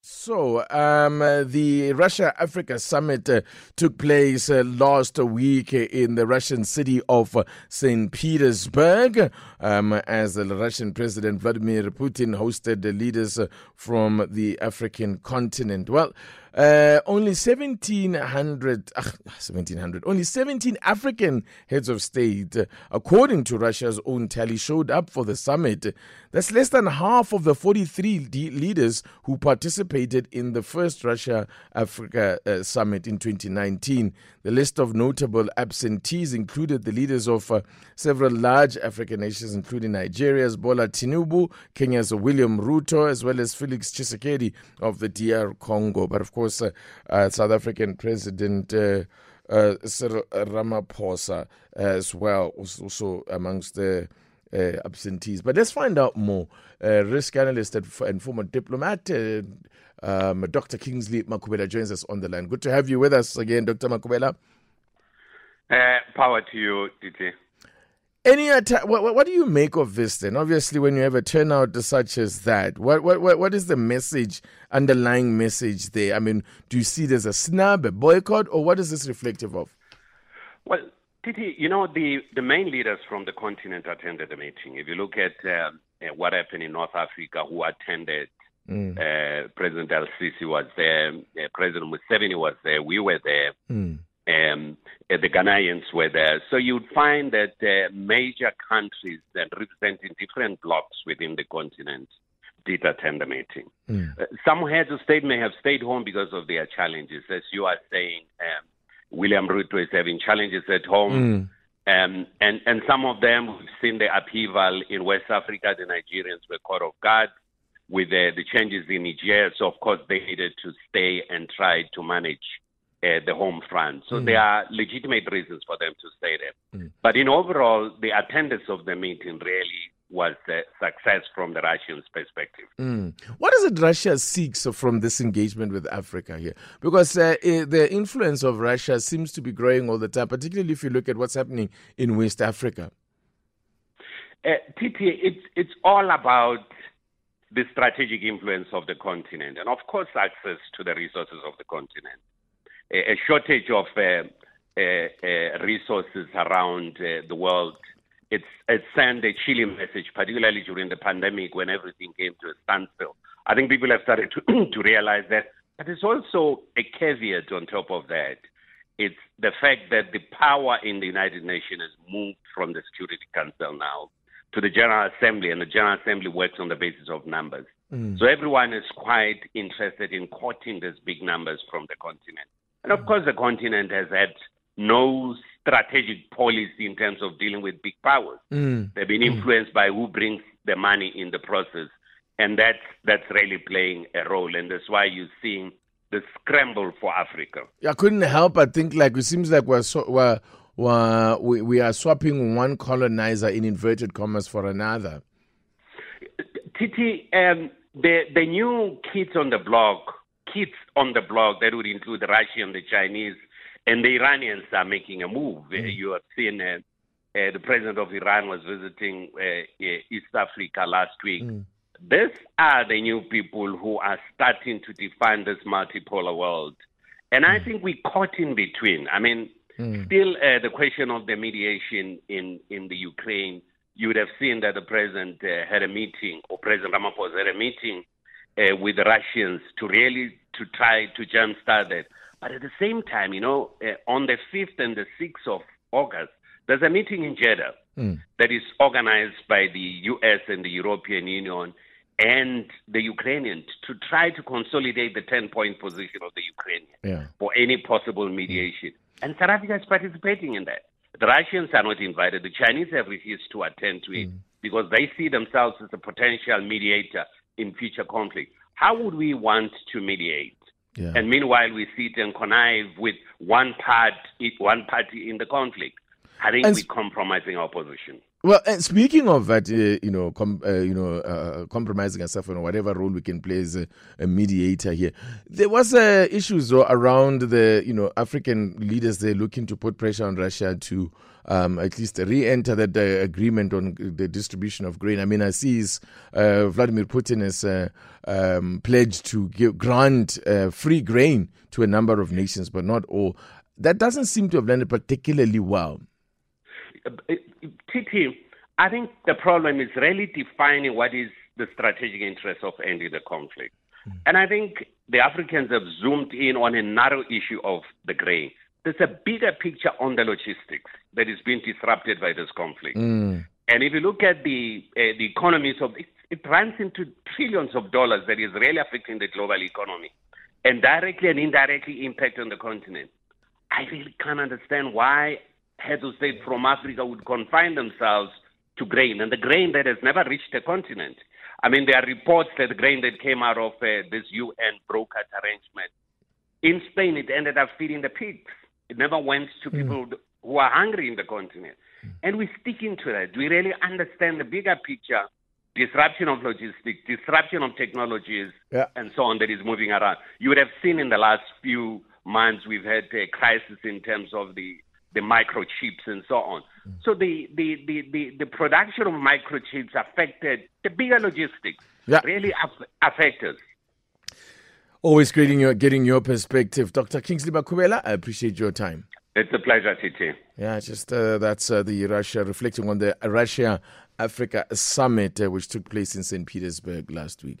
So, um, the Russia Africa summit uh, took place uh, last week in the Russian city of uh, St. Petersburg um, as the Russian President Vladimir Putin hosted the leaders uh, from the African continent. Well, uh, only 1700, uh, 1700, only 17 African heads of state, according to Russia's own tally, showed up for the summit. That's less than half of the 43 de- leaders who participated in the first Russia Africa uh, summit in 2019. The list of notable absentees included the leaders of uh, several large African nations, including Nigeria's Bola Tinubu, Kenya's William Ruto, as well as Felix Tshisekedi of the DR Congo. But of course, uh, uh, South African President. Uh, uh, Cyril Ramaphosa as well was also amongst the uh, absentees. But let's find out more. Uh, risk analyst and former diplomat, uh, um, Dr. Kingsley Makhubela, joins us on the line. Good to have you with us again, Dr. Makhubela. Power to you, Titi. Any atta- what, what do you make of this then? Obviously, when you have a turnout such as that, what, what, what, what is the message, underlying message there? I mean, do you see there's a snub, a boycott, or what is this reflective of? Well, Titi, you know, the, the main leaders from the continent attended the meeting. If you look at uh, what happened in North Africa, who attended, Mm. uh, President Al Sisi was there, uh, President Museveni was there, we were there, Mm. Um, uh, the Ghanaians were there. So you'd find that uh, major countries that representing different blocks within the continent did attend the meeting. Mm. Uh, some heads of state may have stayed home because of their challenges, as you are saying. Um, William Ruto is having challenges at home. Mm. Um, and, and some of them, we've seen the upheaval in West Africa. The Nigerians were caught off guard with the, the changes in Niger. So, of course, they needed to stay and try to manage uh, the home front. So, there are legitimate reasons for them to stay there. Mm. But in overall, the attendance of the meeting really was a success from the Russians' perspective. Mm. What is it Russia seeks from this engagement with Africa here? Because uh, eh, the influence of Russia seems to be growing all the time, particularly if you look at what's happening in West Africa. Uh, Titi, it's, it's all about the strategic influence of the continent and, of course, access to the resources of the continent. A, shortage of uh, uh, uh, resources around uh, the world. It's, it sent a chilling message, particularly during the pandemic when everything came to a standstill. I think people have started to, to realize that. But there's also a caveat on top of that. It's the fact that the power in the United Nations has moved from the Security Council now to the General Assembly, and the General Assembly works on the basis of numbers. So everyone is quite interested in quoting these big numbers from the continent. And of course, the continent has had no strategic policy in terms of dealing with big powers. Mm. They've been influenced by who brings the money in the process, and that's that's really playing a role. And that's why you're seeing the scramble for Africa. I couldn't help but think like it seems like we're, so, we're, we're we, we are swapping one colonizer in inverted commas for another. Titi, um, the the new kids on the block, kids on the block that would include the Russian, the Chinese, and the Iranians are making a move. Uh, You have seen uh, uh, the president of Iran was visiting uh, uh, East Africa last week. These are the new people who are starting to define this multipolar world. And I think we caught in between. I mean, still uh, the question of the mediation in, in the Ukraine, you would have seen that the president uh, had a meeting, or President Ramaphosa had a meeting uh, with the Russians to really to try to jumpstart that. But at the same time, you know, uh, on the 5th and the 6th of August, there's a meeting in Jeddah that is organized by the U.S. and the European Union and the Ukrainians to try to consolidate the 10 point position of the Ukrainians Yeah. for any possible mediation. And South Africa is participating in that. The Russians are not invited. The Chinese have refused to attend to it because they see themselves as a potential mediator in future conflict. How would we want to mediate? Yeah. And meanwhile, we sit and connive with one part, one party in the conflict. I think And- we're compromising our position. Well, uh, speaking of that, uh, you know, com- uh, you know, uh, compromising ourselves on whatever role we can play as a, a mediator here, there was issues though, around the you know African leaders. They're looking to put pressure on Russia to um, at least re-enter that agreement on the distribution of grain. I mean, I see Vladimir Putin has um, pledged to give, grant free grain to a number of nations, but not all. That doesn't seem to have landed particularly well. TT, I think the problem is really defining what is the strategic interest of ending the conflict. Mm. And I think the Africans have zoomed in on a narrow issue of the grain. There's a bigger picture on the logistics that is being disrupted by this conflict. Mm. And if you look at the uh, the economies of it, it runs into trillions of dollars that is really affecting the global economy and directly and indirectly impact on the continent. I really can't understand why heads of state from Africa would confine themselves to grain, and the grain that has never reached the continent. I mean, there are reports that the grain that came out of uh, this UN brokered arrangement in Spain, it ended up feeding the pigs. It never went to mm. people who are hungry in the continent. Mm. And we stick into that. We really understand the bigger picture disruption of logistics, disruption of technologies, yeah. and so on that is moving around. You would have seen in the last few months we've had a crisis in terms of the the microchips and so on. Mm. So the, the, the, the, the production of microchips affected the bigger logistics, yeah. really aff- affected us. Always getting your, getting your perspective. Dr. Kingsley Makhubela, I appreciate your time. It's a pleasure, TT. Yeah, just uh, that's uh, the Russia reflecting on the Russia Africa summit, uh, which took place in St. Petersburg last week.